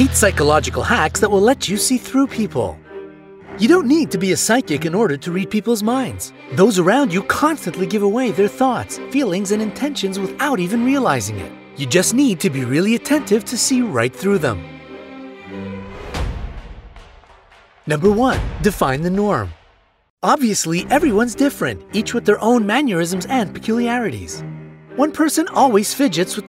8 psychological hacks that will let you see through people. You don't need to be a psychic in order to read people's minds. Those around you constantly give away their thoughts, feelings, and intentions without even realizing it. You just need to be really attentive to see right through them. Number 1. Define the norm. Obviously, everyone's different, each with their own mannerisms and peculiarities. One person always fidgets with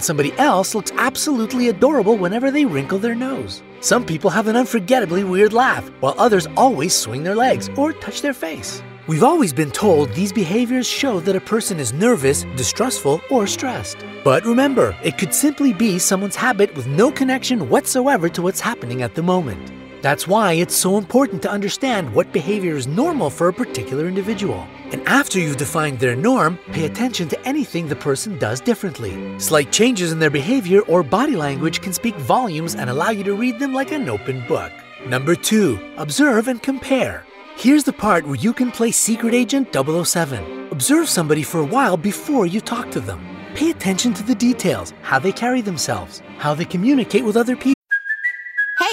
Somebody else looks absolutely adorable whenever they wrinkle their nose. Some people have an unforgettably weird laugh, while others always swing their legs or touch their face. We've always been told these behaviors show that a person is nervous, distrustful, or stressed. But remember, it could simply be someone's habit with no connection whatsoever to what's happening at the moment. That's why it's so important to understand what behavior is normal for a particular individual. And after you've defined their norm, pay attention to anything the person does differently. Slight changes in their behavior or body language can speak volumes and allow you to read them like an open book. Number 2. Observe and compare. Here's the part where you can play Secret Agent 007. Observe somebody for a while before you talk to them. Pay attention to the details, how they carry themselves, how they communicate with other people.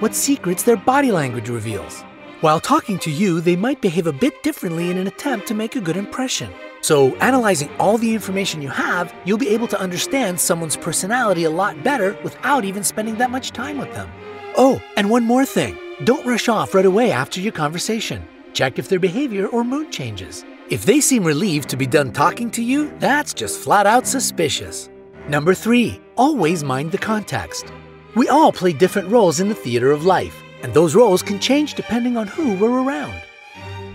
What secrets their body language reveals. While talking to you, they might behave a bit differently in an attempt to make a good impression. So, analyzing all the information you have, you'll be able to understand someone's personality a lot better without even spending that much time with them. Oh, and one more thing don't rush off right away after your conversation. Check if their behavior or mood changes. If they seem relieved to be done talking to you, that's just flat out suspicious. Number three, always mind the context. We all play different roles in the theater of life, and those roles can change depending on who we're around.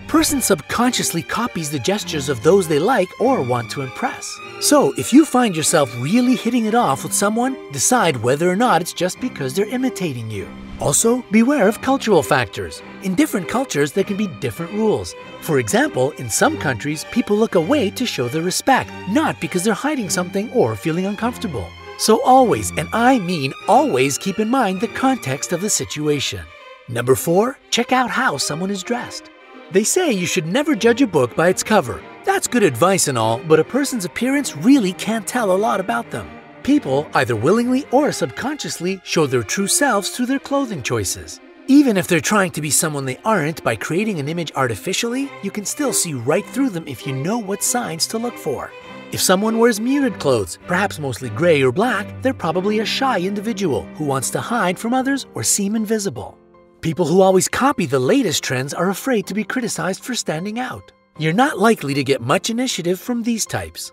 Person subconsciously copies the gestures of those they like or want to impress. So, if you find yourself really hitting it off with someone, decide whether or not it's just because they're imitating you. Also, beware of cultural factors. In different cultures, there can be different rules. For example, in some countries, people look away to show their respect, not because they're hiding something or feeling uncomfortable. So always, and I mean always, keep in mind the context of the situation. Number four, check out how someone is dressed. They say you should never judge a book by its cover. That's good advice and all, but a person's appearance really can't tell a lot about them. People, either willingly or subconsciously, show their true selves through their clothing choices. Even if they're trying to be someone they aren't by creating an image artificially, you can still see right through them if you know what signs to look for. If someone wears muted clothes, perhaps mostly gray or black, they're probably a shy individual who wants to hide from others or seem invisible. People who always copy the latest trends are afraid to be criticized for standing out. You're not likely to get much initiative from these types.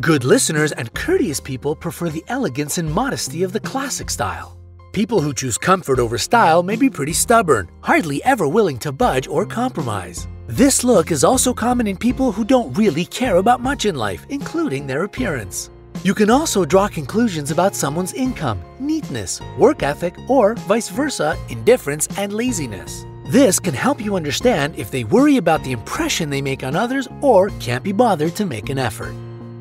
Good listeners and courteous people prefer the elegance and modesty of the classic style. People who choose comfort over style may be pretty stubborn, hardly ever willing to budge or compromise. This look is also common in people who don't really care about much in life, including their appearance. You can also draw conclusions about someone's income, neatness, work ethic, or vice versa, indifference and laziness. This can help you understand if they worry about the impression they make on others or can't be bothered to make an effort.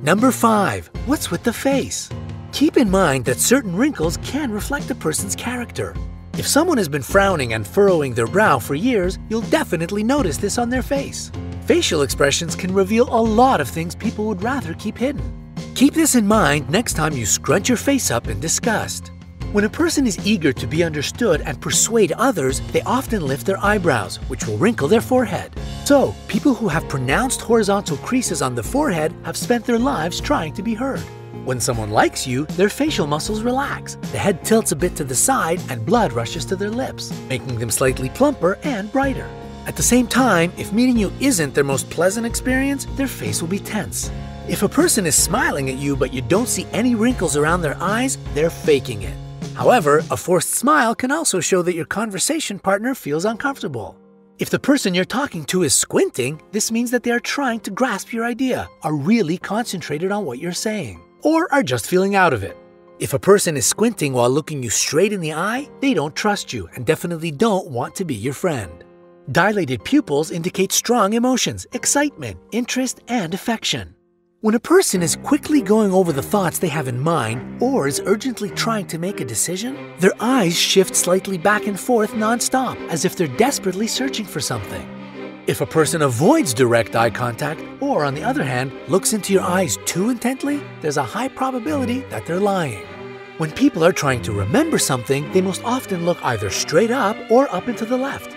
Number 5. What's with the face? Keep in mind that certain wrinkles can reflect a person's character. If someone has been frowning and furrowing their brow for years, you'll definitely notice this on their face. Facial expressions can reveal a lot of things people would rather keep hidden. Keep this in mind next time you scrunch your face up in disgust. When a person is eager to be understood and persuade others, they often lift their eyebrows, which will wrinkle their forehead. So, people who have pronounced horizontal creases on the forehead have spent their lives trying to be heard. When someone likes you, their facial muscles relax, the head tilts a bit to the side, and blood rushes to their lips, making them slightly plumper and brighter. At the same time, if meeting you isn't their most pleasant experience, their face will be tense. If a person is smiling at you but you don't see any wrinkles around their eyes, they're faking it. However, a forced smile can also show that your conversation partner feels uncomfortable. If the person you're talking to is squinting, this means that they are trying to grasp your idea, are really concentrated on what you're saying, or are just feeling out of it. If a person is squinting while looking you straight in the eye, they don't trust you and definitely don't want to be your friend. Dilated pupils indicate strong emotions, excitement, interest, and affection. When a person is quickly going over the thoughts they have in mind or is urgently trying to make a decision, their eyes shift slightly back and forth nonstop as if they're desperately searching for something. If a person avoids direct eye contact or, on the other hand, looks into your eyes too intently, there's a high probability that they're lying. When people are trying to remember something, they most often look either straight up or up and to the left.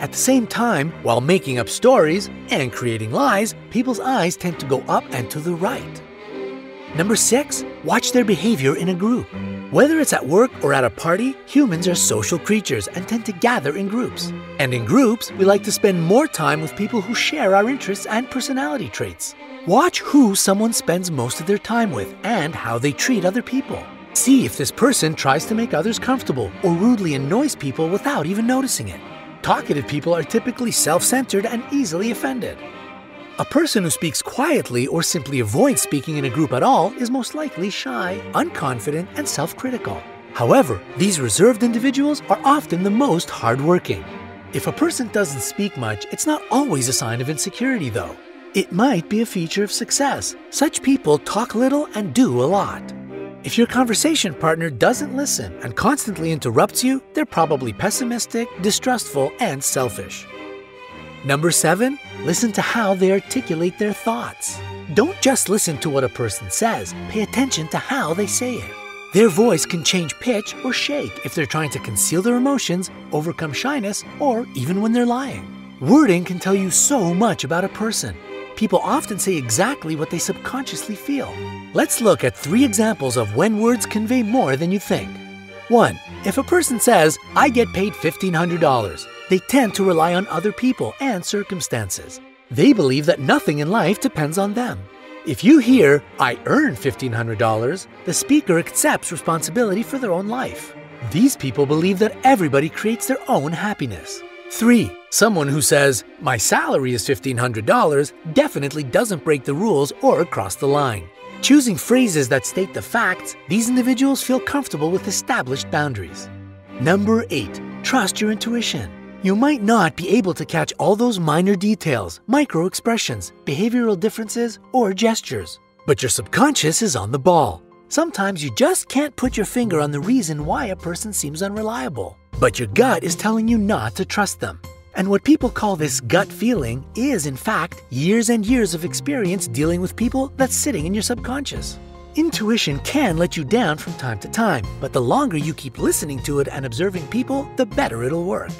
At the same time, while making up stories and creating lies, people's eyes tend to go up and to the right. Number 6. Watch their behavior in a group. Whether it's at work or at a party, humans are social creatures and tend to gather in groups. And in groups, we like to spend more time with people who share our interests and personality traits. Watch who someone spends most of their time with and how they treat other people. See if this person tries to make others comfortable or rudely annoys people without even noticing it. Talkative people are typically self centered and easily offended. A person who speaks quietly or simply avoids speaking in a group at all is most likely shy, unconfident, and self critical. However, these reserved individuals are often the most hardworking. If a person doesn't speak much, it's not always a sign of insecurity, though. It might be a feature of success. Such people talk little and do a lot. If your conversation partner doesn't listen and constantly interrupts you, they're probably pessimistic, distrustful, and selfish. Number seven, listen to how they articulate their thoughts. Don't just listen to what a person says, pay attention to how they say it. Their voice can change pitch or shake if they're trying to conceal their emotions, overcome shyness, or even when they're lying. Wording can tell you so much about a person. People often say exactly what they subconsciously feel. Let's look at three examples of when words convey more than you think. 1. If a person says, I get paid $1,500, they tend to rely on other people and circumstances. They believe that nothing in life depends on them. If you hear, I earn $1,500, the speaker accepts responsibility for their own life. These people believe that everybody creates their own happiness. 3. Someone who says, My salary is $1,500 definitely doesn't break the rules or cross the line. Choosing phrases that state the facts, these individuals feel comfortable with established boundaries. Number 8. Trust your intuition. You might not be able to catch all those minor details, micro expressions, behavioral differences, or gestures. But your subconscious is on the ball. Sometimes you just can't put your finger on the reason why a person seems unreliable. But your gut is telling you not to trust them. And what people call this gut feeling is, in fact, years and years of experience dealing with people that's sitting in your subconscious. Intuition can let you down from time to time, but the longer you keep listening to it and observing people, the better it'll work.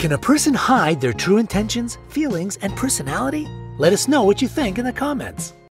Can a person hide their true intentions, feelings, and personality? Let us know what you think in the comments.